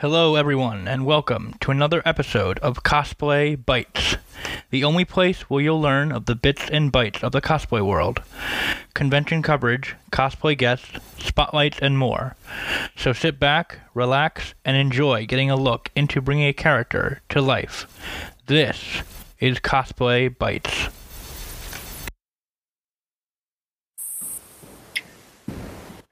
Hello, everyone, and welcome to another episode of Cosplay Bites, the only place where you'll learn of the bits and bytes of the cosplay world, convention coverage, cosplay guests, spotlights, and more. So sit back, relax, and enjoy getting a look into bringing a character to life. This is Cosplay Bites.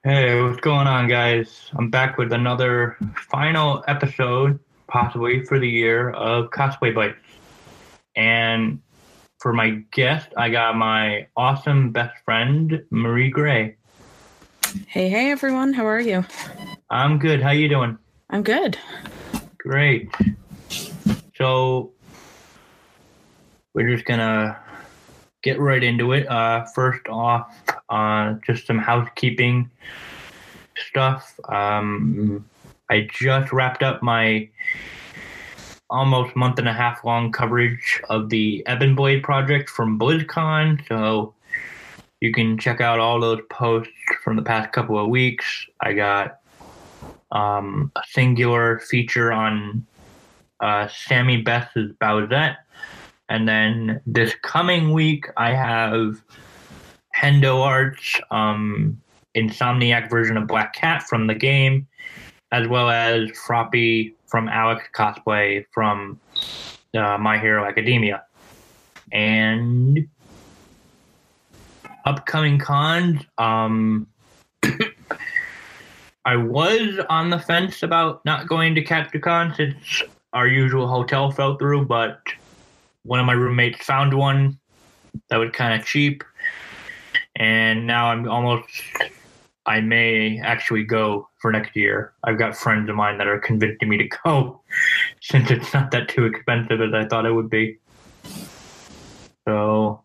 Hey, what's going on, guys? I'm back with another final episode, possibly for the year, of Cosplay Bites. And for my guest, I got my awesome best friend, Marie Gray. Hey, hey, everyone. How are you? I'm good. How you doing? I'm good. Great. So we're just gonna get right into it. Uh, first off, uh, just some housekeeping stuff. Um, I just wrapped up my almost month and a half long coverage of the Ebon Blade project from BlizzCon. So you can check out all those posts from the past couple of weeks. I got um, a singular feature on uh, Sammy Beth's Bowsette. And then this coming week, I have Hendo Arts, um, Insomniac version of Black Cat from the game, as well as Froppy from Alex Cosplay from uh, My Hero Academia. And upcoming cons, um, I was on the fence about not going to Katsucon since our usual hotel fell through, but one of my roommates found one that was kind of cheap, and now I'm almost. I may actually go for next year. I've got friends of mine that are convincing me to go, since it's not that too expensive as I thought it would be. So,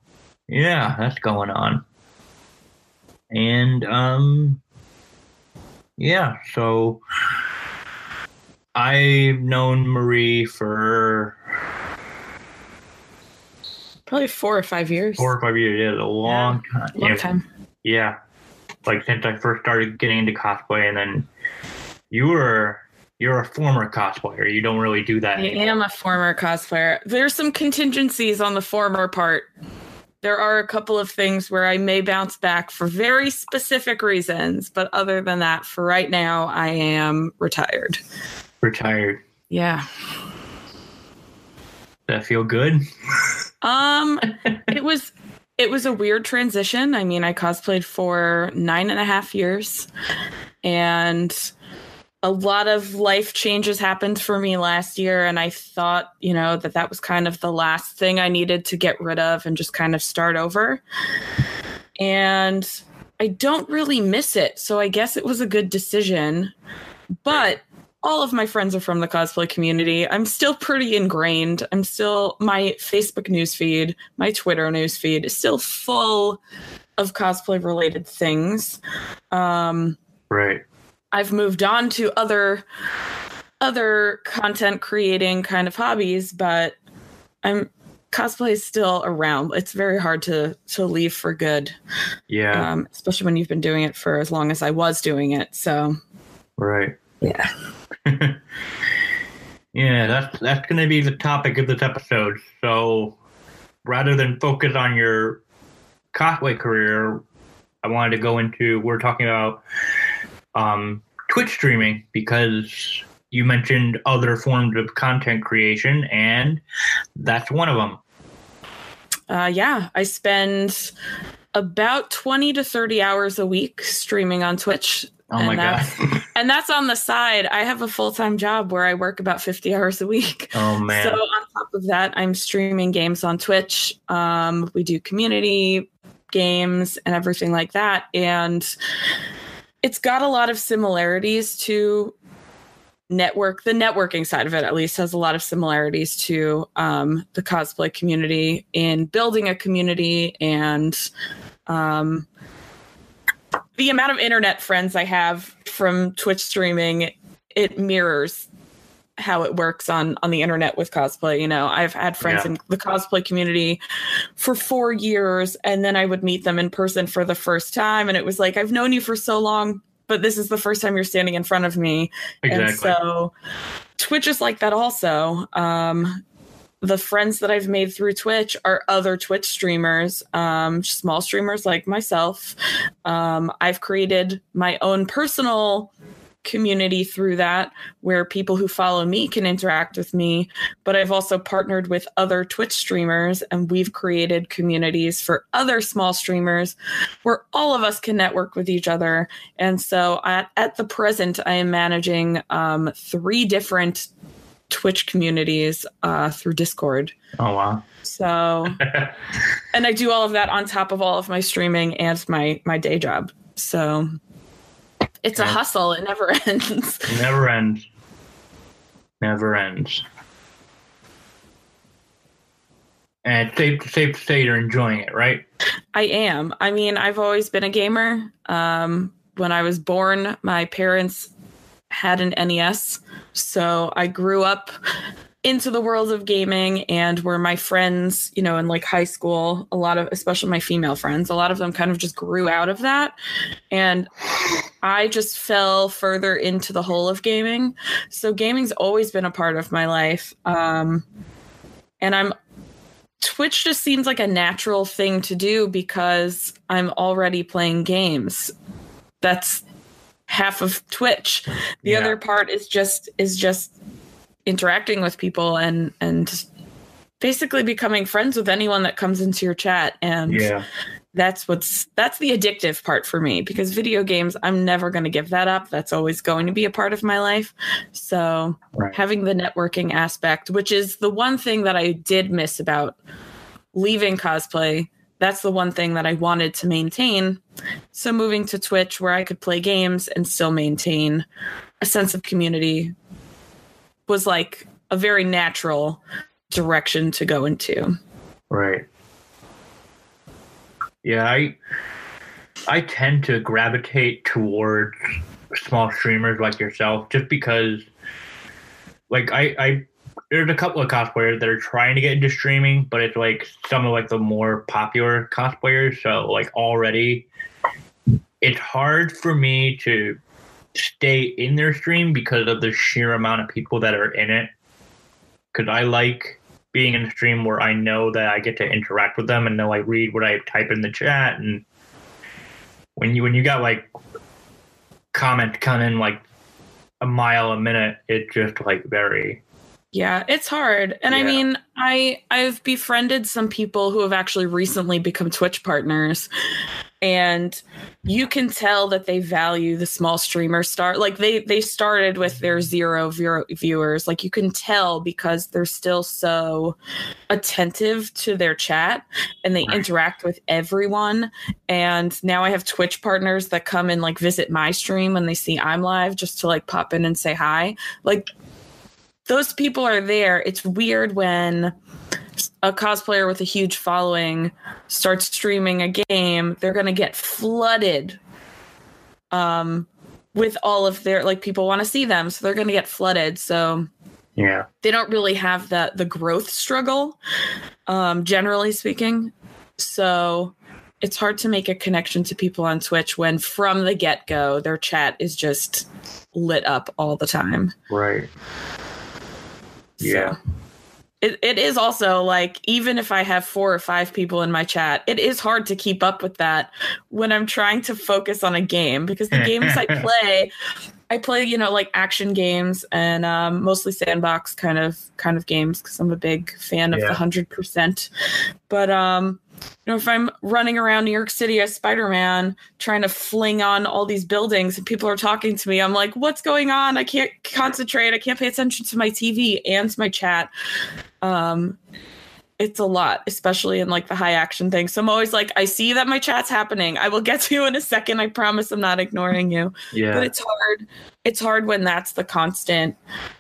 yeah, that's going on. And um, yeah, so I've known Marie for Probably four or five years. four or five years. Yeah, a long time. Long yeah, time. yeah, like since I first started getting into cosplay, and then you were you're a former cosplayer. You don't really do that. I anymore. am a former cosplayer. There's some contingencies on the former part. There are a couple of things where I may bounce back for very specific reasons, but other than that, for right now, I am retired. Retired. Yeah. Does that feel good? Um, it was it was a weird transition. I mean, I cosplayed for nine and a half years, and a lot of life changes happened for me last year. And I thought, you know, that that was kind of the last thing I needed to get rid of and just kind of start over. And I don't really miss it, so I guess it was a good decision. But all of my friends are from the cosplay community. I'm still pretty ingrained. I'm still my Facebook newsfeed, my Twitter newsfeed is still full of cosplay related things. Um, Right. I've moved on to other other content creating kind of hobbies, but I'm cosplay is still around. It's very hard to to leave for good, Yeah. um, especially when you've been doing it for as long as I was doing it. So right. Yeah. Yeah, that's that's going to be the topic of this episode. So, rather than focus on your cosplay career, I wanted to go into we're talking about um, Twitch streaming because you mentioned other forms of content creation, and that's one of them. Uh, yeah, I spend about 20 to 30 hours a week streaming on Twitch. Oh my god! And that's on the side. I have a full time job where I work about 50 hours a week. oh man! So, on top of that, I'm streaming games on Twitch. Um, we do community games and everything like that. And it's got a lot of similarities to network the networking side of it at least has a lot of similarities to um, the cosplay community in building a community and um, the amount of internet friends i have from twitch streaming it mirrors how it works on on the internet with cosplay you know i've had friends Yeah. in the cosplay community for four years and then i would meet them in person for the first time and it was like i've known you for so long but this is the first time you're standing in front of me. Exactly. And so Twitch is like that also. Um, the friends that I've made through Twitch are other Twitch streamers, um, small streamers like myself. Um, I've created my own personal community through that where people who follow me can interact with me but i've also partnered with other twitch streamers and we've created communities for other small streamers where all of us can network with each other and so at, at the present i am managing um, three different twitch communities uh, through discord oh wow so and i do all of that on top of all of my streaming and my my day job so it's a hustle. It never ends. Never ends. Never ends. And it's safe, safe to say you're enjoying it, right? I am. I mean, I've always been a gamer. Um, when I was born, my parents had an NES. So I grew up into the world of gaming and where my friends, you know, in like high school, a lot of, especially my female friends, a lot of them kind of just grew out of that. And I just fell further into the hole of gaming. So gaming's always been a part of my life. Um, and I'm Twitch just seems like a natural thing to do because I'm already playing games. That's half of Twitch. The Yeah. other part is just is just interacting with people and and basically becoming friends with anyone that comes into your chat and Yeah. that's what's that's the addictive part for me because video games I'm never going to give that up that's always going to be a part of my life so Right. having the networking aspect which is the one thing that I did miss about leaving cosplay that's the one thing that I wanted to maintain so moving to Twitch where I could play games and still maintain a sense of community was like a very natural direction to go into Right. Yeah, I I tend to gravitate towards small streamers like yourself just because like I I there's a couple of cosplayers that are trying to get into streaming, but it's like some of like the more popular cosplayers, so like already it's hard for me to stay in their stream because of the sheer amount of people that are in it. Cuz I like being in a stream where I know that I get to interact with them and know I read what I type in the chat and when you when you got like comment come in like a mile a minute, it's just like very Yeah, it's hard. And I mean, I I've befriended some people who have actually recently become Twitch partners. And you can tell that they value the small streamer start. Like they they started with their zero view- viewers. Like you can tell because they're still so attentive to their chat and they Right. interact with everyone. And now I have Twitch partners that come and like visit my stream when they see I'm live just to like pop in and say hi. Like those people are there. It's weird when a cosplayer with a huge following starts streaming a game, they're going to get flooded um with all of their like people want to see them, so they're going to get flooded. So yeah. they don't really have the the growth struggle um generally speaking. So it's hard to make a connection to people on Twitch when from the get-go their chat is just lit up all the time. Right. Yeah. So, it, it is also like, even if I have four or five people in my chat, it is hard to keep up with that when I'm trying to focus on a game because the games I play, I play, you know, like action games and um, mostly sandbox kind of kind of games because I'm a big fan of Yeah. the hundred percent. But um, you know, if I'm running around New York City as Spider Man trying to fling on all these buildings and people are talking to me, I'm like, what's going on? I can't concentrate. I can't pay attention to my TV and to my chat. Um, it's a lot, especially in like the high action thing. So I'm always like, I see that my chat's happening. I will get to you in a second. I promise I'm not ignoring you Yeah. but it's hard it's hard when that's the constant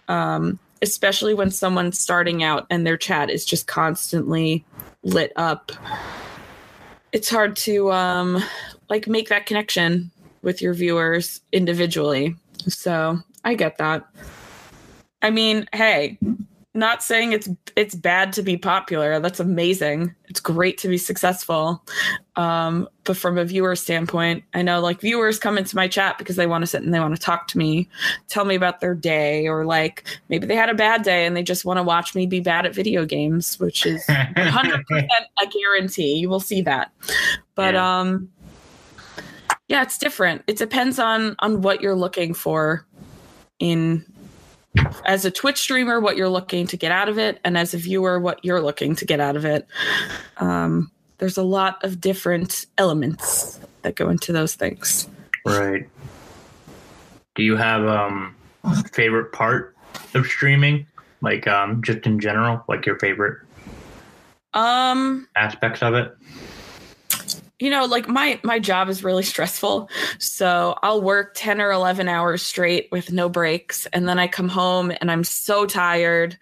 um especially when someone's starting out and their chat is just constantly lit up. It's hard to um like make that connection with your viewers individually. So i get that. I mean hey not saying it's it's bad to be popular. That's amazing. It's great to be successful. Um, but from a viewer standpoint, I know like viewers come into my chat because they want to sit and they want to talk to me, tell me about their day, or like maybe they had a bad day and they just want to watch me be bad at video games, which is 100% a guarantee. You will see that. But Yeah. um yeah, it's different. It depends on on what you're looking for in as a Twitch streamer, what you're looking to get out of it, and as a viewer, what you're looking to get out of it. Um, there's a lot of different elements that go into those things. Right. Do you have um favorite part of streaming? Like um just in general, like your favorite Um, aspects of it? You know, like my my job is really stressful, so I'll work 10 or 11 hours straight with no breaks, and then I come home and I'm so tired,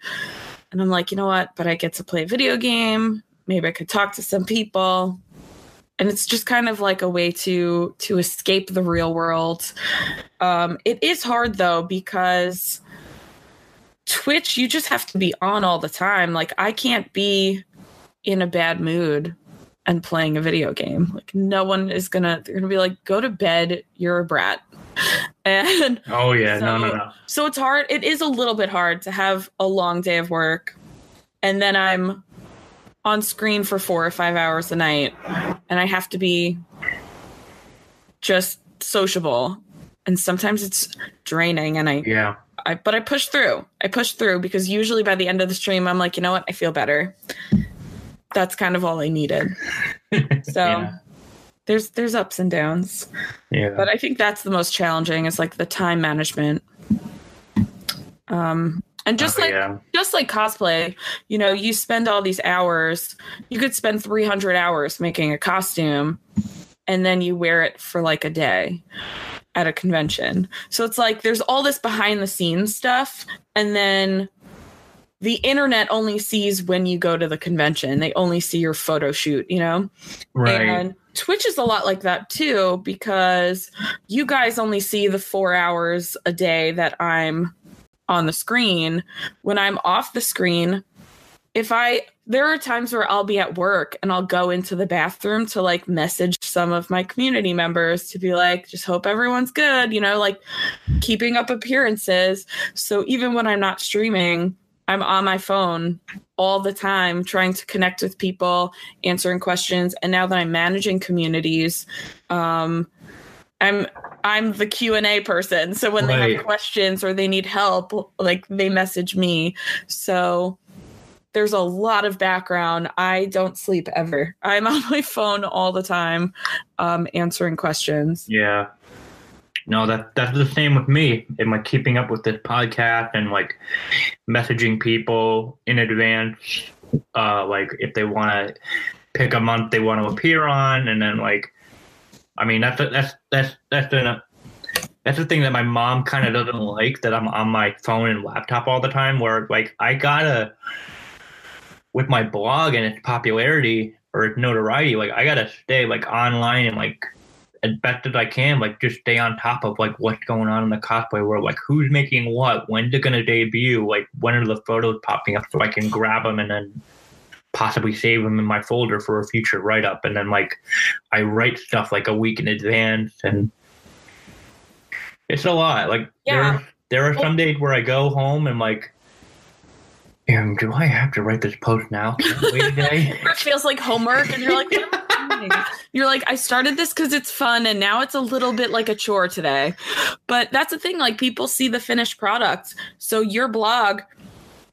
and I'm like, you know what? But I get to play a video game. Maybe I could talk to some people. and it's just kind of like a way to to escape the real world um it is hard though because twitch you just have to be on all the time like i can't be in a bad mood and playing a video game. Like no one is gonna they're gonna be like go to bed you're a brat. And Oh yeah, no, no, So- no. so it's hard it is a little bit hard to have a long day of work and then i'm on screen for four or five hours a night and i have to be just sociable. And sometimes it's draining and i, Yeah, I but i push through. I push through because usually by the end of the stream i'm like you know what? I feel better that's kind of all i needed so Yeah. there's there's ups and downs yeah. but I think that's the most challenging is like the time management. Um, and just Oh, like yeah. just like cosplay, you know, you spend all these hours. You could spend 300 hours making a costume, and then you wear it for like a day at a convention. So it's like there's all this behind the scenes stuff, and then the internet only sees when you go to the convention. They only see your photo shoot, you know. right. And Twitch is a lot like that too, because you guys only see the four hours a day that I'm on the screen. When I'm off the screen, if I, there are times where I'll be at work and I'll go into the bathroom to like message some of my community members to be like, just hope everyone's good, you know, like keeping up appearances. So even when I'm not streaming, I'm on my phone all the time trying to connect with people answering questions. And now that i'm managing communities um i'm i'm the q&a person. So when they have questions or they need help like they message me. So there's a lot of background. I don't sleep ever. I'm on my phone all the time um answering questions. Yeah. No, that that's the same with me. And like keeping up with this podcast and like messaging people in advance, uh, like if they want to pick a month they want to appear on, and then like, I mean that's that's that's that's the that's the thing that my mom kind of doesn't like that I'm on my phone and laptop all the time. Where like I gotta with my blog and its popularity or its notoriety, like I gotta stay like online and like as best as I can, like just stay on top of like what's going on in the cosplay world, like who's making what, when's it gonna debut, like when are the photos popping up so I can grab them and then possibly save them in my folder for a future write up, and then like I write stuff like a week in advance, and it's a lot. Like Yeah. there, there are some days where I go home and like. Do I have to write this post now? Wait a day. it feels like homework and you're like you're like i started this because it's fun and now it's a little bit like a chore today. But that's the thing like people see the finished product. So your blog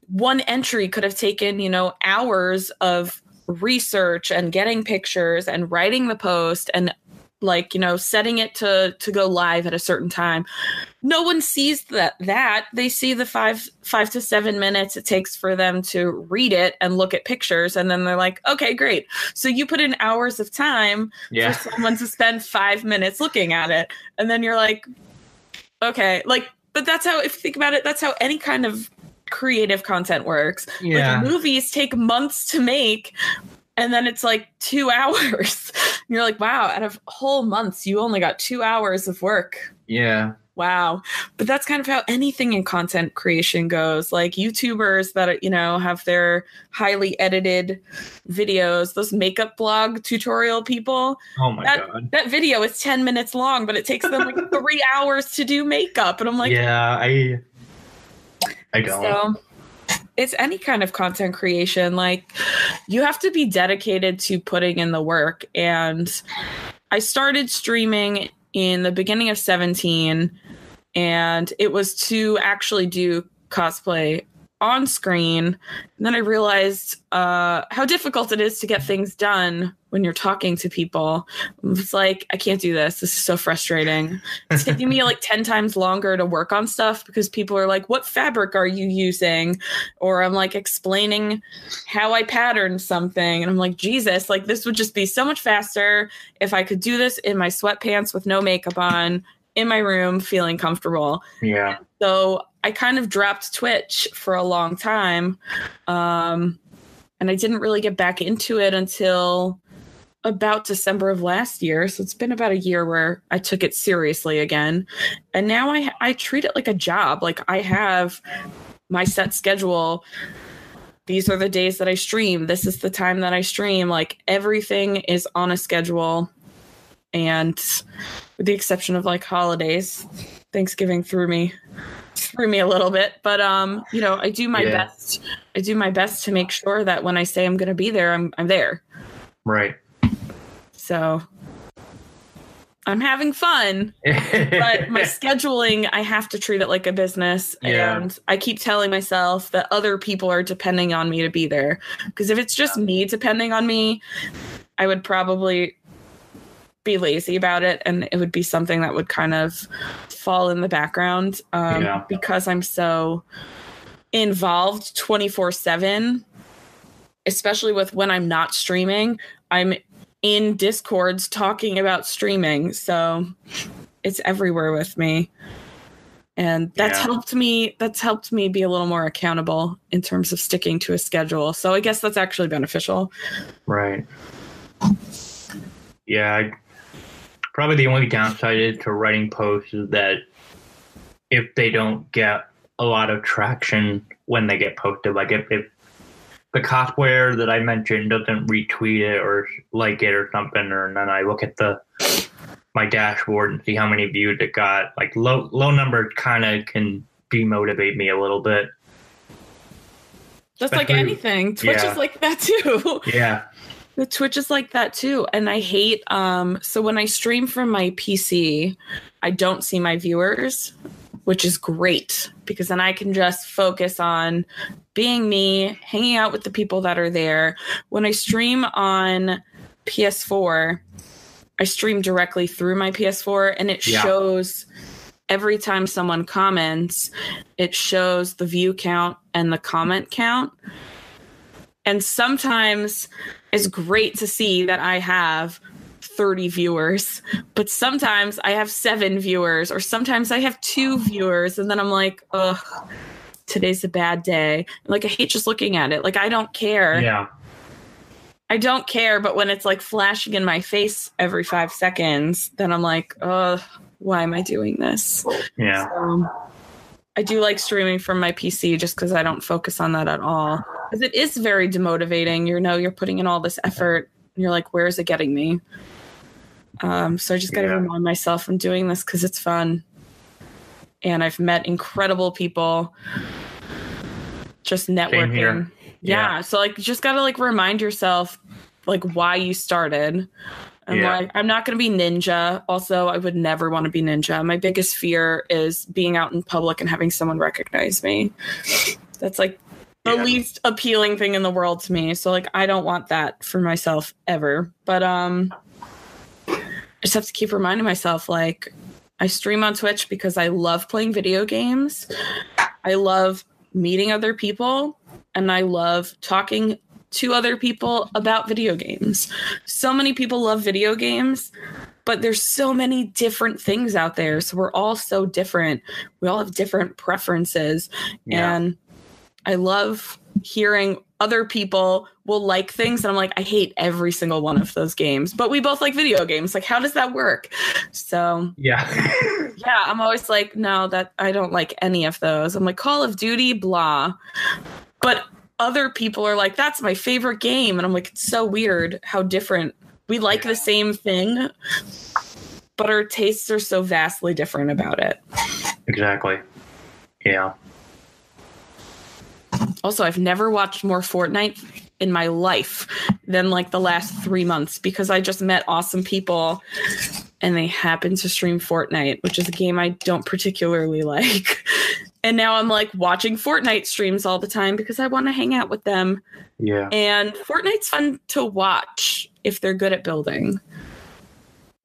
one entry could have taken you know hours of research and getting pictures and writing the post and like you know setting it to to go live at a certain time no one sees that that they see the five five to seven minutes it takes for them to read it and look at pictures and then they're like okay great so you put in hours of time Yeah. for someone to spend five minutes looking at it and then you're like okay like but that's how if you think about it that's how any kind of creative content works Yeah. like movies take months to make and then it's like two hours you're like wow out of whole months you only got two hours of work Yeah. wow. But that's kind of how anything in content creation goes. Like YouTubers that, you know, have their highly edited videos, those makeup blog tutorial people. Oh my that, god. That video is 10 minutes long, but it takes them like three hours to do makeup. And I'm like, yeah, I I don't. so it's any kind of content creation. Like you have to be dedicated to putting in the work. And I started streaming in the beginning of 17, and it was to actually do cosplay on screen. And then I realized uh, how difficult it is to get things done when you're talking to people. It's like, I can't do this. This is so frustrating. It's taking me like 10 times longer to work on stuff because people are like, What fabric are you using? Or I'm like explaining how I patterned something. And I'm like, Jesus, like this would just be so much faster if I could do this in my sweatpants with no makeup on in my room feeling comfortable. Yeah. So I kind of dropped Twitch for a long time. Um, and I didn't really get back into it until about December of last year. So it's been about a year where I took it seriously again. And now I I treat it like a job. Like I have my set schedule. These are the days that I stream. This is the time that I stream. Like everything is on a schedule. And with the exception of like holidays, Thanksgiving threw me threw me a little bit, but um, you know, I do my Yeah. best. I do my best to make sure that when I say I'm going to be there, I'm I'm there. Right. So I'm having fun, but my scheduling, I have to treat it like a business. Yeah. And I keep telling myself that other people are depending on me to be there. Because if it's just me depending on me, I would probably be lazy about it and it would be something that would kind of fall in the background um, Yeah. because I'm so involved 24 7 especially with when I'm not streaming I'm in discords talking about streaming so it's everywhere with me and that's Yeah. helped me that's helped me be a little more accountable in terms of sticking to a schedule so i guess that's actually beneficial Right. Yeah. I, probably the only downside to writing posts is that if they don't get a lot of traction when they get posted, like if, if the cosplayer that I mentioned doesn't retweet it or like it or something, or and then I look at the my dashboard and see how many views it got, like low low numbers kind of can demotivate me a little bit. That's like anything. Twitch yeah. is like that too. Yeah. The Twitch is like that too. And I hate um so when I stream from my PC, I don't see my viewers, which is great because then I can just focus on being me, hanging out with the people that are there. When I stream on PS4, I stream directly through my PS4 and it Yeah. shows every time someone comments, it shows the view count and the comment count. And sometimes it's great to see that I have 30 viewers, but sometimes I have seven viewers, or sometimes I have two viewers, and then I'm like, ugh, today's a bad day. Like, I hate just looking at it. Like, I don't care. Yeah. I don't care, but when it's like flashing in my face every five seconds, then I'm like, ugh, why am I doing this? Yeah. Um, I do like streaming from my PC just because I don't focus on that at all. Because it is very demotivating. You know, you're putting in all this effort. And you're like, where is it getting me? Um, so I just got to Yeah. remind myself I'm doing this because it's fun. And I've met incredible people just networking. Yeah. Yeah. So like you just gotta like remind yourself like why you started. And Yeah. like I'm not gonna be ninja. Also, I would never want to be ninja. My biggest fear is being out in public and having someone recognize me. That's like the Yeah. least appealing thing in the world to me. So like I don't want that for myself ever. But um I just have to keep reminding myself like I stream on Twitch because I love playing video games. I love meeting other people and I love talking to other people about video games. So many people love video games, but there's so many different things out there. So we're all so different. We all have different preferences. Yeah. And I love hearing other people will like things and I'm like I hate every single one of those games but we both like video games like how does that work so Yeah. yeah, I'm always like, no, that I don't like any of those. I'm like Call of Duty, blah. But other people are like, that's my favorite game. And I'm like, it's so weird how different we like the same thing, but our tastes are so vastly different about it. Exactly. Yeah. Also, I've never watched more Fortnite in my life than like the last three months because I just met awesome people and they happen to stream Fortnite, which is a game I don't particularly like. And now I'm like watching Fortnite streams all the time because I want to hang out with them. Yeah. And Fortnite's fun to watch if they're good at building.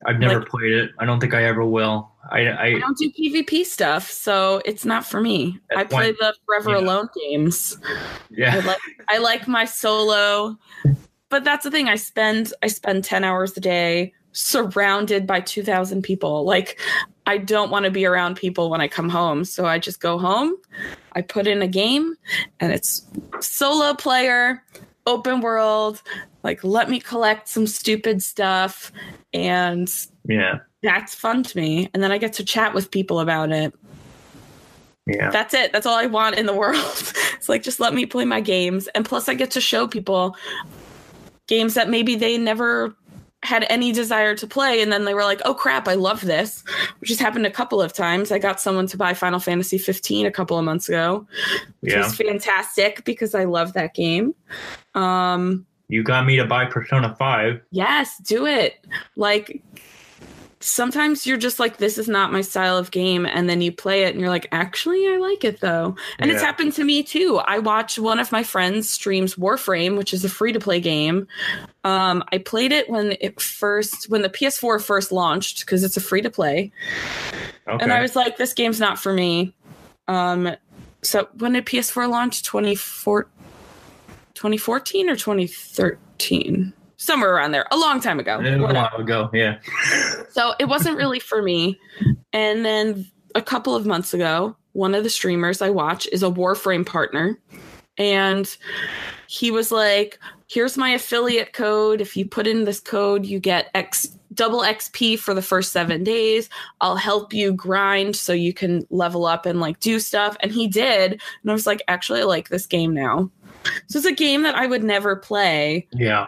I've never Like- played it. I don't think I ever will. I, I I don't do PvP stuff, so it's not for me. I play why- the Forever yeah. Alone games. I yeah. like I like my solo, but that's the thing. I spend I spend ten hours a day surrounded by two thousand people. Like I don't want to be around people when I come home, so I just go home. I put in a game, and it's solo player, open world. Like let me collect some stupid stuff, and Yeah. that's fun to me. And then I get to chat with people about it. Yeah. That's it. That's all I want in the world. it's like just let me play my games, and plus I get to show people games that maybe they never had any desire to play, and then they were like, "Oh crap, I love this," which has happened a couple of times. I got someone to buy Final Fantasy 15 a couple of months ago, which Yeah. was fantastic because I love that game. Um, You got me to buy Persona 5. Yes, do it. Like sometimes you're just like, this is not my style of game. And then you play it and you're like, actually, I like it though. And it's happened to me too. I watched one of my friends streams Warframe, which is a free to play game. Um, I played it when it first, when the PS4 first launched, because it's a free to play. Okay. And I was like, this game's not for me. Um, so when did PS4 launch? 24 2014 or 2013? Somewhere around there, a long time ago. a while ago. Yeah. So it wasn't really for me. And then a couple of months ago, one of the streamers I watch is a Warframe partner. And he was like, here's my affiliate code. If you put in this code, you get X double XP for the first seven days. I'll help you grind so you can level up and like do stuff. And he did. And I was like, actually, I like this game now. So it's a game that I would never play Yeah.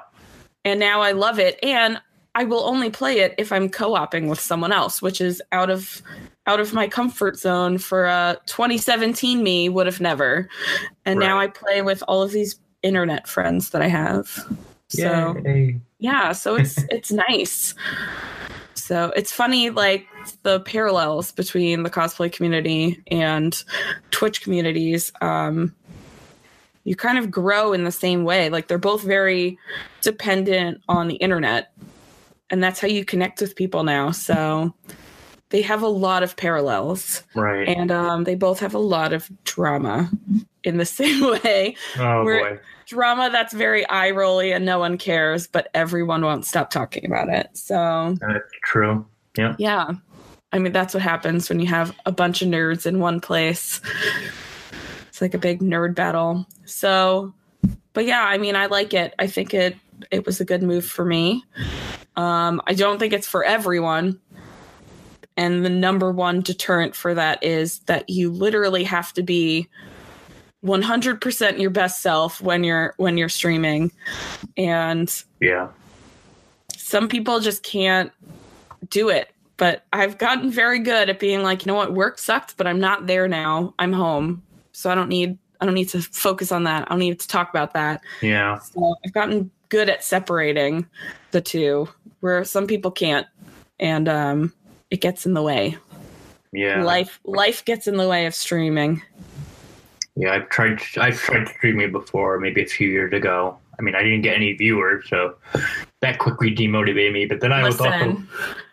And now I love it and I will only play it if I'm co-oping with someone else, which is out of out of my comfort zone for uh 2017 me would have never. And now I play with all of these internet friends that I have. So Yay. yeah, so it's it's nice. So it's funny like the parallels between the cosplay community and Twitch communities. Um you kind of grow in the same way. Like they're both very dependent on the internet. And that's how you connect with people now. So they have a lot of parallels. Right. And um, they both have a lot of drama in the same way oh boy. drama that's very eye rolly and no one cares, but everyone won't stop talking about it. So, That's true. Yeah. yeah. I mean, that's what happens when you have a bunch of nerds in one place. It's like a big nerd battle. So, but yeah, I mean, I like it. I think it it was a good move for me. Um, I don't think it's for everyone. And the number one deterrent for that is that you literally have to be 100% your best self when you're when you're streaming. And Yeah. some people just can't do it. But I've gotten very good at being like, you know what, work sucked, but I'm not there now. I'm home. So I don't need I don't need to focus on that. I don't need to talk about that. Yeah. So I've gotten good at separating the two where some people can't. And um it gets in the way. Yeah. Life life gets in the way of streaming. Yeah, I've tried. I've tried streaming before, maybe a few years ago. I mean, I didn't get any viewers, so that quickly demotivated me. But then I was also,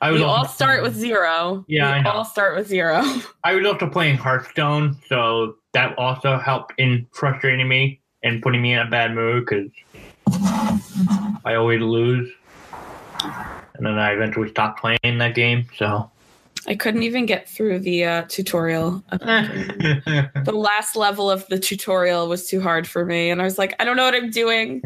I was we all start with zero. Yeah, we I all start with zero. I was also playing Hearthstone, so that also helped in frustrating me and putting me in a bad mood because I always lose. And then I eventually stopped playing that game. So I couldn't even get through the uh, tutorial. the last level of the tutorial was too hard for me, and I was like, I don't know what I'm doing.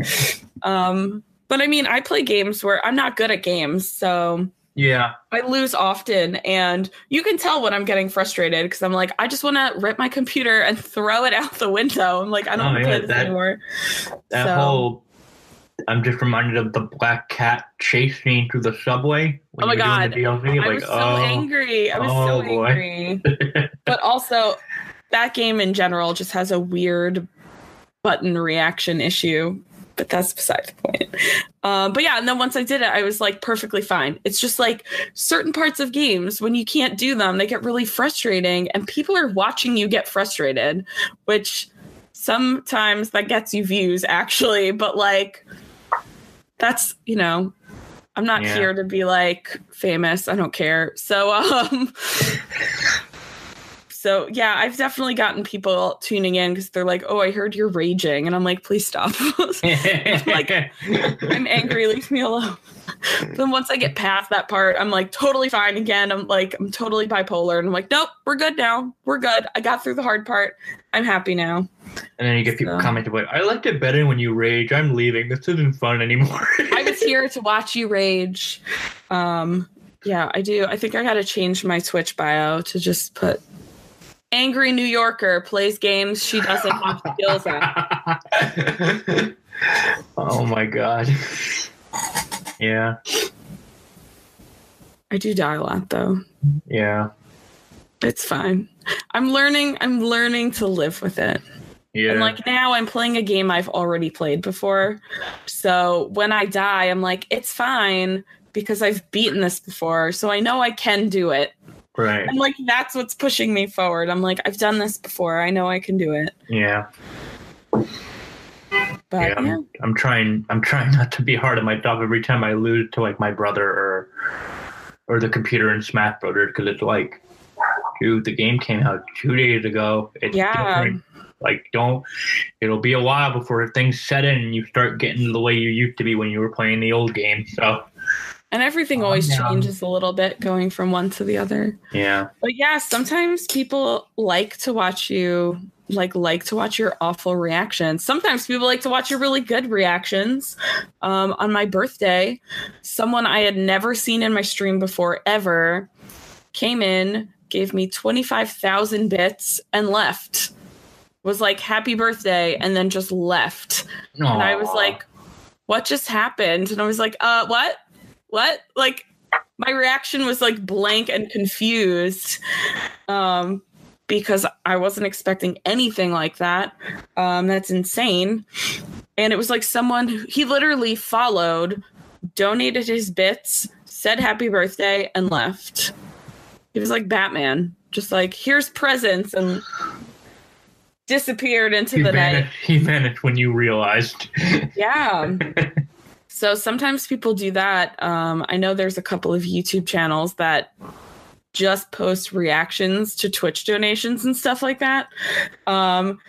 um, but I mean, I play games where I'm not good at games, so Yeah. I lose often, and you can tell when I'm getting frustrated because I'm like, I just want to rip my computer and throw it out the window. I'm like, I don't Oh, want to yeah, play this that- anymore. That So- whole. I'm just reminded of the black cat chase scene through the subway. When Oh my God. doing the DLC. I Like, was so oh, angry. I was Oh, so boy. angry. but also, that game in general just has a weird button reaction issue. But that's beside the point. Um, but yeah, and then once I did it, I was like perfectly fine. It's just like certain parts of games when you can't do them, they get really frustrating, and people are watching you get frustrated, which sometimes that gets you views actually. But like, that's you know, I'm not Yeah. here to be like famous. I don't care. So um so yeah, I've definitely gotten people tuning in because they're like, "Oh, I heard you're raging," and I'm like, "Please stop." like, I'm angry. Leave me alone. then once I get past that part, I'm like totally fine again. I'm like, I'm totally bipolar, and I'm like, "Nope, we're good now. We're good. I got through the hard part. I'm happy now." And then you get people So- commenting like, "I liked it better when you rage. I'm leaving. This isn't fun anymore." I was here to watch you rage. Um, yeah, I do. I think I got to change my Twitch bio to just put angry New Yorker plays games she doesn't have skills at. oh my god. Yeah, I do die a lot though. yeah, It's fine. I'm learning. I'm learning to live with it. Yeah. And like now, I'm playing a game I've already played before. So when I die, I'm like, it's fine because I've beaten this before. So I know I can do it. right. And like that's what's pushing me forward. I'm like, I've done this before. I know I can do it. Yeah. But yeah, yeah, I'm, I'm trying. I'm trying not to be hard on my dog every time I lose to like my brother or or the computer in Smash Brothers because it's like, dude, the game came out two days ago. It's Yeah. different. Like, don't. It'll be a while before things set in and you start getting the way you used to be when you were playing the old game. So and everything always changes a little bit going from one to the other. yeah, But yeah, sometimes people like to watch you like like to watch your awful reactions. Sometimes people like to watch your really good reactions. Um, on my birthday, someone I had never seen in my stream before ever came in, gave me 25,000 bits and left. Was like happy birthday and then just left. And I was like, what just happened? And I was like, uh, what? What? Like, my reaction was like blank and confused um, because I wasn't expecting anything like that. Um, that's insane. And it was like someone he literally followed, donated his bits, said happy birthday, and left. He was like Batman, just like, here's presents, and disappeared into he the night. he vanished when you realized. Yeah. so sometimes people do that. Um, I know there's a couple of YouTube channels that just post reactions to Twitch donations and stuff like that. Um,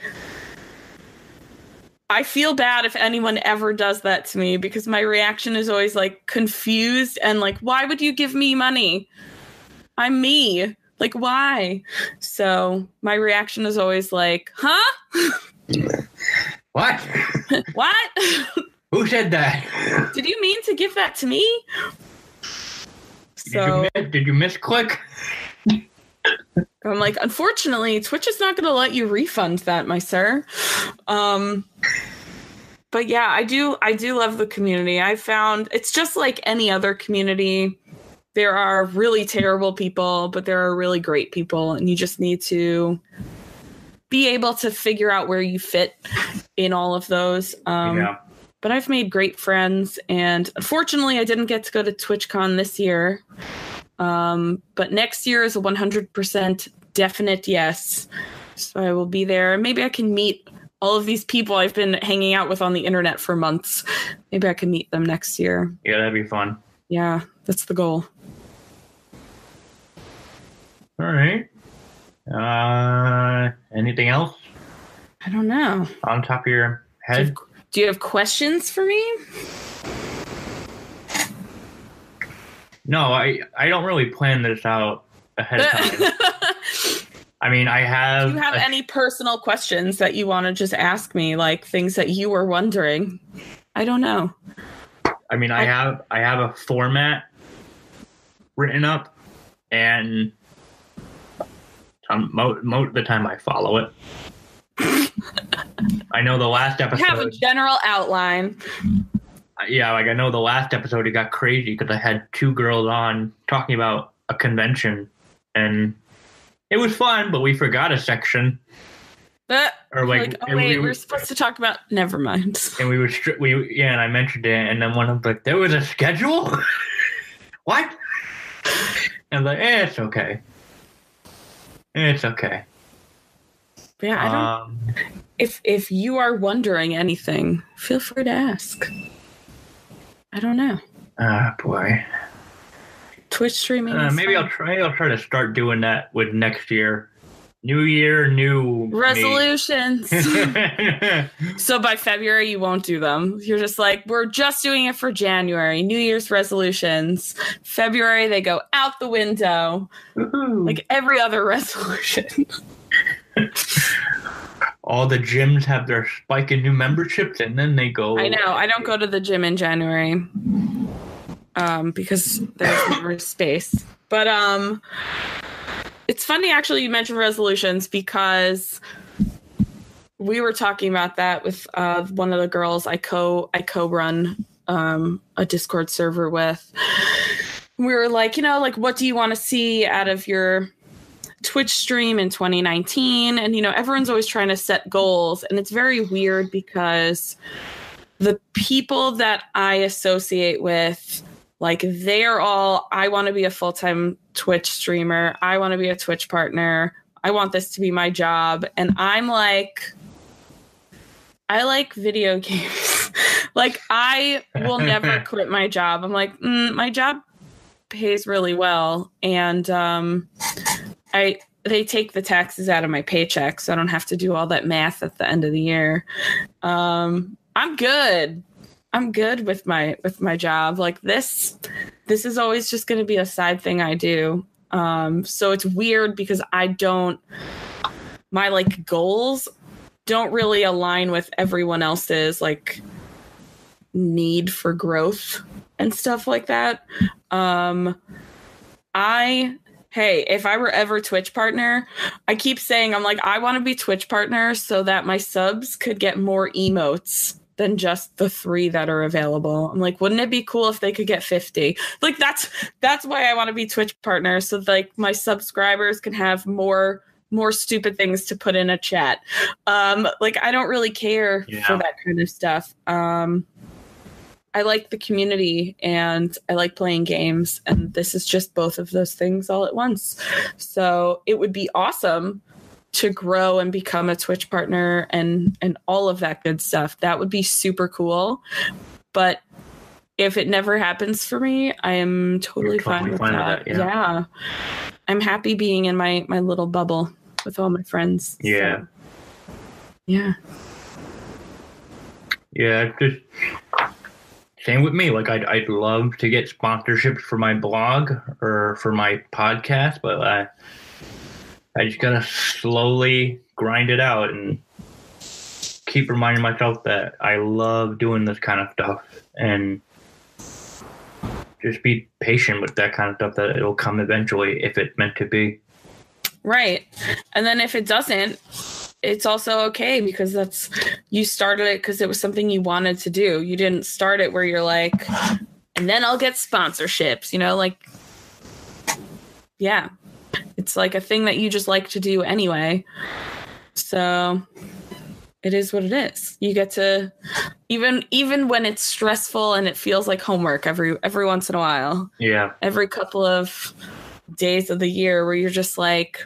I feel bad if anyone ever does that to me because my reaction is always like confused and like, why would you give me money? I'm me. Like, why? So my reaction is always like, huh? what? what? Who said that? Did you mean to give that to me? So, Did you miss, did you misclick? I'm like, unfortunately, Twitch is not going to let you refund that, my sir. Um, but yeah, I do. I do love the community. I found it's just like any other community. There are really terrible people, but there are really great people, and you just need to be able to figure out where you fit in all of those. Um, yeah. but I've made great friends, and unfortunately, I didn't get to go to TwitchCon this year. Um, but next year is a 100% definite yes. So I will be there. Maybe I can meet all of these people I've been hanging out with on the internet for months. Maybe I can meet them next year. Yeah, that'd be fun. Yeah, that's the goal. All right. Uh, anything else I don't know. on top of your Do you head? have, do you have questions for me? No, I I don't really plan this out ahead of time. I mean, I have. Do you have a- any personal questions that you want to just ask me, like things that you were wondering? I don't know. I mean, I- have I have a format written up, and um, mo- most of the time I follow it. I know the last episode. You have a general outline. Yeah, like I know the last episode it got crazy because I had two girls on talking about a convention, and it was fun, but we forgot a section, Uh, or like, like, oh wait, we, we, are supposed to talk about. Never mind. and we were we yeah, and I mentioned it, and then one of them like there was a schedule. what? And I was like, eh, it's okay. It's okay. Yeah, I don't. Um, if if you are wondering anything, feel free to ask. I don't know. ah, boy. Twitch streaming. Uh, maybe fun. I'll try. I'll try to start doing that with next year. New year, new resolutions. so by February, you won't do them. You're just like, we're just doing it for January. New Year's resolutions. February, they go out the window, Woohoo. like every other resolution. all the gyms have their spike in new memberships, and then they go. I know. I don't go to the gym in January um, because there's never space. But um, it's funny actually you mentioned resolutions because we were talking about that with uh, one of the girls I co I co run um, a Discord server with. We were like, you know, like what do you want to see out of your Twitch stream in 2019? And you know, everyone's always trying to set goals, and it's very weird because the people that I associate with, like they're all, I want to be a full time Twitch streamer. I want to be a Twitch partner. I want this to be my job. And I'm like, I like video games. like I will never quit my job. I'm like, mm, my job pays really well. And um, I, they take the taxes out of my paycheck, so I don't have to do all that math at the end of the year. Um, I'm good. I'm good with my with my job. Like this, this is always just going to be a side thing I do. Um, so it's weird because I don't my like goals don't really align with everyone else's like need for growth and stuff like that. Um, I hey, if I were ever Twitch partner, I keep saying I'm like I want to be Twitch partner so that my subs could get more emotes than just the 3 that are available. I'm like wouldn't it be cool if they could get 50? Like that's that's why I want to be Twitch partner so like my subscribers can have more more stupid things to put in a chat. Um like I don't really care Yeah. for that kind of stuff. Um I like the community and I like playing games, and this is just both of those things all at once. So it would be awesome to grow and become a Twitch partner and and all of that good stuff. That would be super cool. But if it never happens for me, I am totally, totally fine with fine with that. that, yeah. yeah. I'm happy being in my my little bubble with all my friends. So, Yeah. yeah. Yeah, just same with me. Like I'd I'd love to get sponsorships for my blog or for my podcast, but I I just gotta slowly grind it out and keep reminding myself that I love doing this kind of stuff and just be patient with that kind of stuff that it'll come eventually if it's meant to be. Right. And then if it doesn't, it's also okay because that's you started it because it was something you wanted to do. You didn't start it where you're like, and then I'll get sponsorships, you know, like, yeah, it's like a thing that you just like to do anyway. So it is what it is. You get to even even when it's stressful and it feels like homework every every once in a while Yeah. every couple of days of the year where you're just like,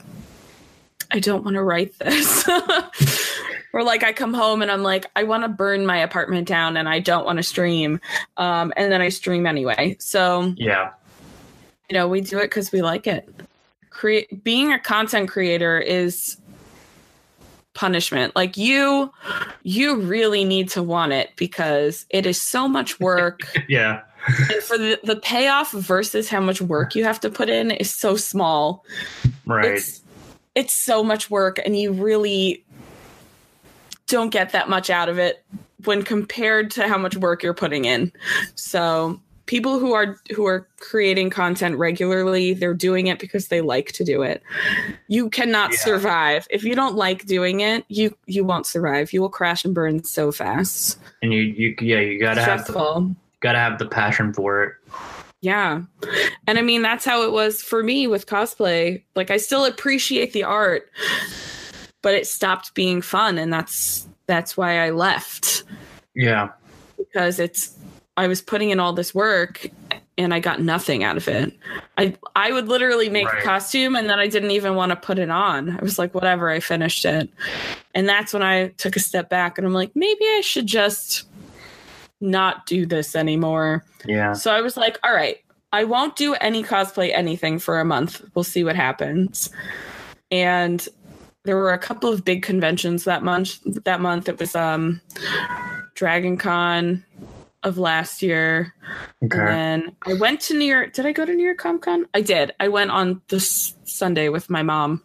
I don't want to write this. or like I come home and I'm like, I want to burn my apartment down and I don't want to stream. Um, and then I stream anyway. So, Yeah. you know, we do it because we like it. Create being a content creator is punishment. Like you you really need to want it because it is so much work Yeah. and for the, the payoff versus how much work you have to put in is so small Right. it's it's so much work and you really don't get that much out of it when compared to how much work you're putting in so people who are who are creating content regularly they're doing it because they like to do it. You cannot Yeah. survive. If you don't like doing it you you won't survive. You will crash and burn so fast. And you, you yeah, you gotta have stressful. gotta have the passion for it. yeah. And i mean that's how it was for me with cosplay. Like i still appreciate the art but it stopped being fun and that's that's why i left. Yeah. because it's I was putting in all this work and I got nothing out of it. I I would literally make Right. a costume and then I didn't even want to put it on. I was like, whatever, I finished it. And that's when I took a step back and I'm like, maybe I should just not do this anymore. Yeah. So I was like, all right, I won't do any cosplay anything for a month. We'll see what happens. And there were a couple of big conventions that month. That month it was um Dragon Con of last year. Okay. And I went to New York. Did I go to New York Comic Con? I did. I went on this Sunday with my mom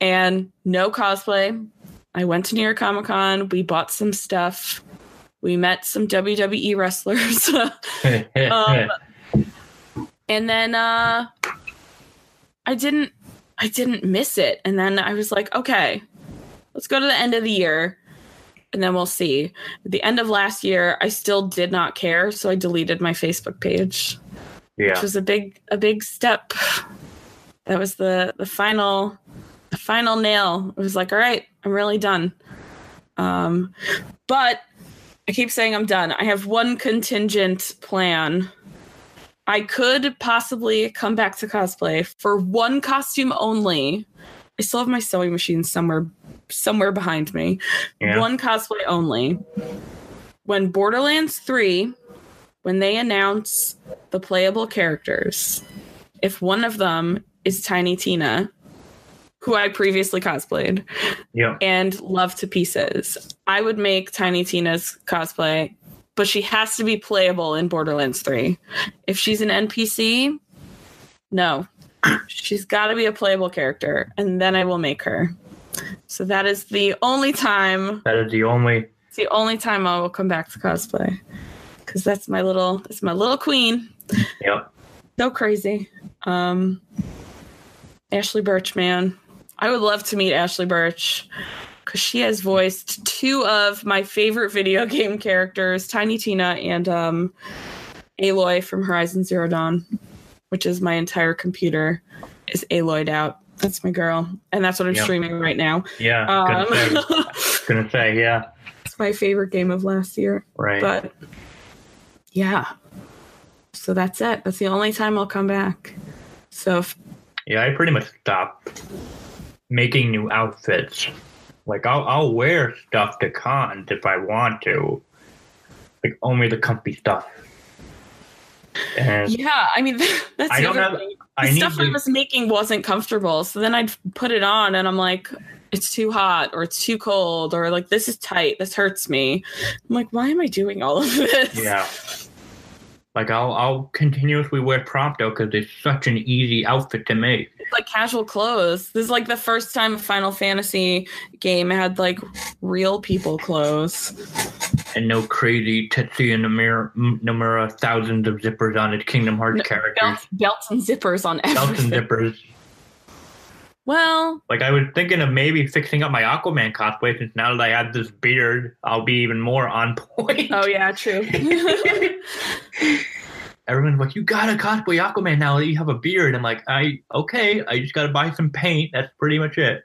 and no cosplay. I went to New York Comic Con. We bought some stuff. We met some WWE wrestlers. um, and then uh I didn't I didn't miss it. And then I was like, okay, let's go to the end of the year and then we'll see. At the end of last year, I still did not care, so I deleted my Facebook page, yeah. which was a big a big step. That was the the final the final nail. It was like, all right, I'm really done. Um but I keep saying I'm done. I have one contingent plan. I could possibly come back to cosplay for one costume only. I still have my sewing machine somewhere somewhere behind me. Yeah. One cosplay only. When Borderlands 3 when they announce the playable characters, if one of them is Tiny Tina, who I previously cosplayed, Yeah. and love to pieces. I would make Tiny Tina's cosplay, but she has to be playable in Borderlands 3. If she's an NPC, no. She's got to be a playable character, and then I will make her. So that is the only time, That is the only it's the only time I will come back to cosplay. Cuz that's my little that's my little queen. Yep. So crazy. Um Ashly Burch, man. I would love to meet Ashly Burch because she has voiced two of my favorite video game characters, Tiny Tina and um, Aloy from Horizon Zero Dawn, which is my entire computer is Aloyed out. That's my girl, and that's what I'm Yep. streaming right now. Yeah. Um, Gonna say, gonna say yeah. it's my favorite game of last year. Right. But yeah, so that's it. That's the only time I'll come back. So if Yeah, I pretty much stopped making new outfits. Like I'll I'll wear stuff to cons if I want to. Like only the comfy stuff. And Yeah, I mean that's I the don't have- thing. I The need stuff I was making wasn't comfortable, so then I'd put it on, and I'm like, it's too hot, or it's too cold, or like this is tight, this hurts me. I'm like, why am I doing all of this? yeah. Like I'll I'll continuously wear Prompto because it's such an easy outfit to make. Like casual clothes. This is like the first time a Final Fantasy game had like real people clothes. And no crazy Tetsuya Nomura, Nomura thousands of zippers on its Kingdom Hearts No, characters. Belts, belts and zippers on Belts and everything. zippers. Well, Like I was thinking of maybe fixing up my Aquaman cosplay since now that I have this beard, I'll be even more on point. oh yeah, true. Everyone's like, "You gotta cosplay Aquaman now that you have a beard." I'm like, "I okay, I just gotta buy some paint. That's pretty much it."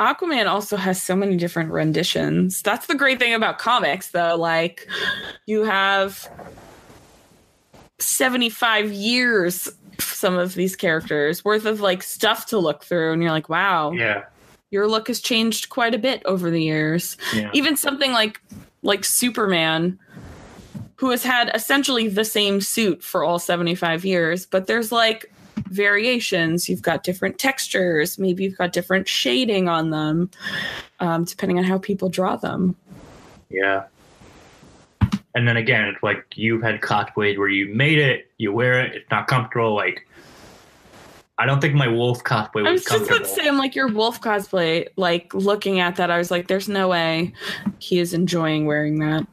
Aquaman also has so many different renditions. That's the great thing about comics, though. Like, you have 75 years, some of these characters worth of like stuff to look through. And you're like, wow, Yeah, your look has changed quite a bit over the years. yeah, Even something like, like Superman, who has had essentially the same suit for all 75 years, but there's like variations. You've got different textures. Maybe you've got different shading on them, um, depending on how people draw them. yeah. And then again, it's like you've had cosplays where you made it, you wear it, it's not comfortable. Like, I don't think my wolf cosplay I was was just about to say, I'm like your wolf cosplay. Like looking at that, I was like, "There's no way he is enjoying wearing that."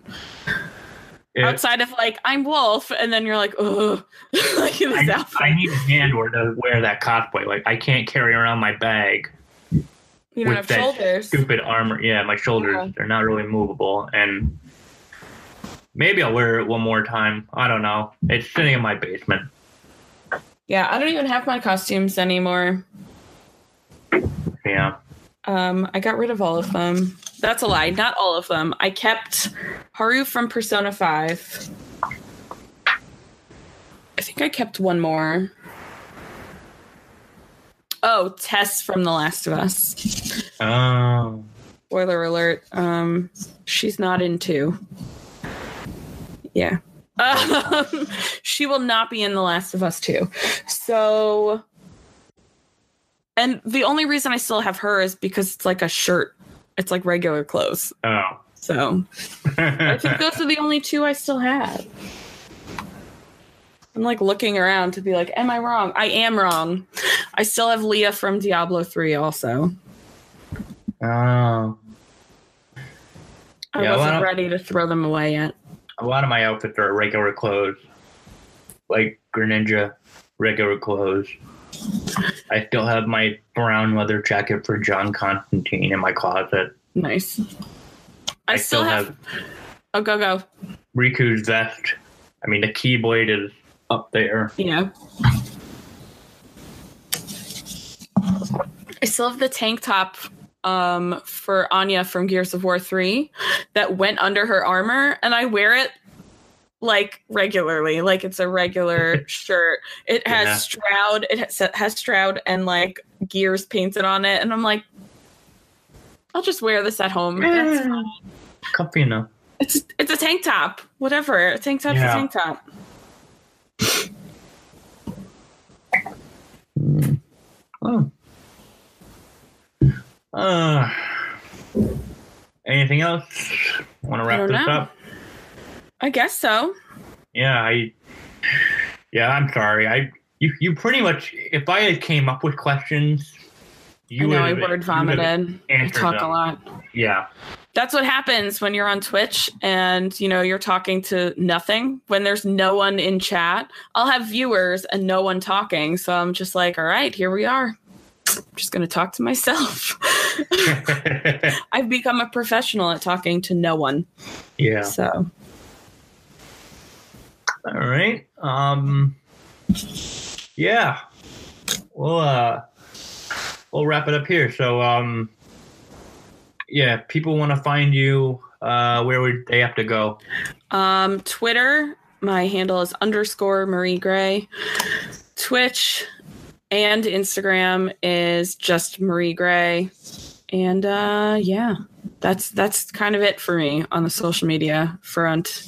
It- Outside of like I'm Wolf, and then you're like, oh, like in this I, outfit. I need a hand or to wear that cosplay. Like I can't carry around my bag, you don't with have shoulders. stupid armor. Yeah, my shoulders Yeah. they're not really movable, and maybe I'll wear it one more time. I don't know. It's sitting in my basement. Yeah, I don't even have my costumes anymore. Yeah. Um, I got rid of all of them. That's a lie. Not all of them. I kept Haru from Persona 5. I think I kept one more. Oh, Tess from The Last of Us. Oh. Spoiler alert. Um, she's not in two. Yeah. Um, she will not be in The Last of Us 2. So and the only reason I still have her is because it's like a shirt. It's like regular clothes. Oh. So I think those are the only two I still have. I'm like looking around to be like, am I wrong? I am wrong. I still have Leah from Diablo 3 also. oh. I Yeah, wasn't don't- ready to throw them away yet. A lot of my outfits are regular clothes, like Greninja, regular clothes. I still have my brown leather jacket for John Constantine in my closet. Nice. I, still, have, Oh, go go. Riku's vest. I mean, the Keyblade is up there. Yeah. I still have the tank top um for Anya from Gears of War 3 that went under her armor and I wear it like regularly like it's a regular shirt it has Yeah. stroud it has, has stroud and like gears painted on it and i'm like i'll just wear this at home That's fine. Comfy enough. it's it's a tank top whatever a tank top's Yeah. a tank top Oh. Uh, anything else? Want to wrap this know. up? I guess so. Yeah, I. Yeah, I'm sorry. I you you pretty much if I had came up with questions, you i know i word vomited. I talk a lot. Yeah, that's what happens when you're on twitch and you know you're talking to nothing. When there's no one in chat i'll have viewers and no one talking. So i'm just like all right here we are. I'm just going to talk to myself. I've become a professional at talking to no one. Yeah. so All right. Um. Yeah. We'll uh. We'll wrap it up here. So um. Yeah, people want to find you. Uh, where would they have to go? Um, Twitter, my handle is underscore Marie Gray. Twitch and Instagram is just Marie Gray. And uh yeah, that's that's kind of it for me on the social media front.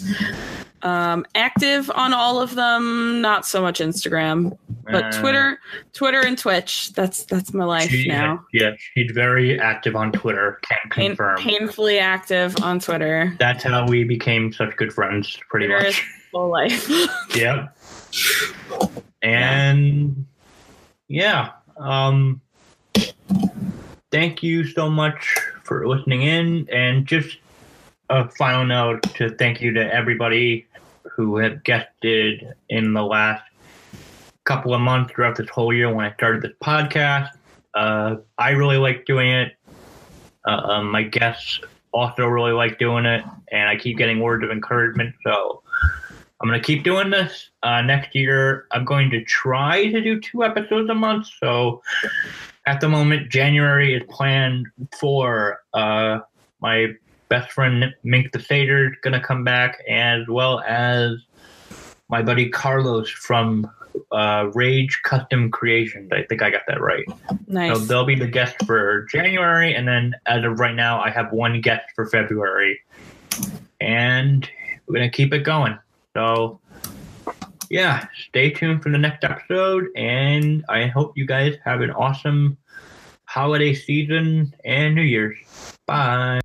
Um active on all of them, not so much Instagram, but Uh, Twitter, Twitter and Twitch. That's that's my life she- now. Yeah, she's very active on Twitter. Can Pain, confirm. painfully active on Twitter. That's how we became such good friends, pretty Twitter much. full life. Yep. And yeah, um thank you so much for listening in and just a final note to thank you to everybody who have guested in the last couple of months throughout this whole year when I started this podcast. Uh, I really like doing it. Uh, um, my guests also really like doing it, and I keep getting words of encouragement. So I'm going to keep doing this. Uh, next year, I'm going to try to do two episodes a month. So at the moment, January is planned for uh, my best friend Mink the Satyr going to come back, as well as my buddy Carlos from uh, Rage Custom Creations. I think I got that right. nice. So they'll be the guest for January, and then as of right now, I have one guest for February, and we're gonna keep it going. So, yeah, stay tuned for the next episode, and I hope you guys have an awesome holiday season and New Year's. Bye.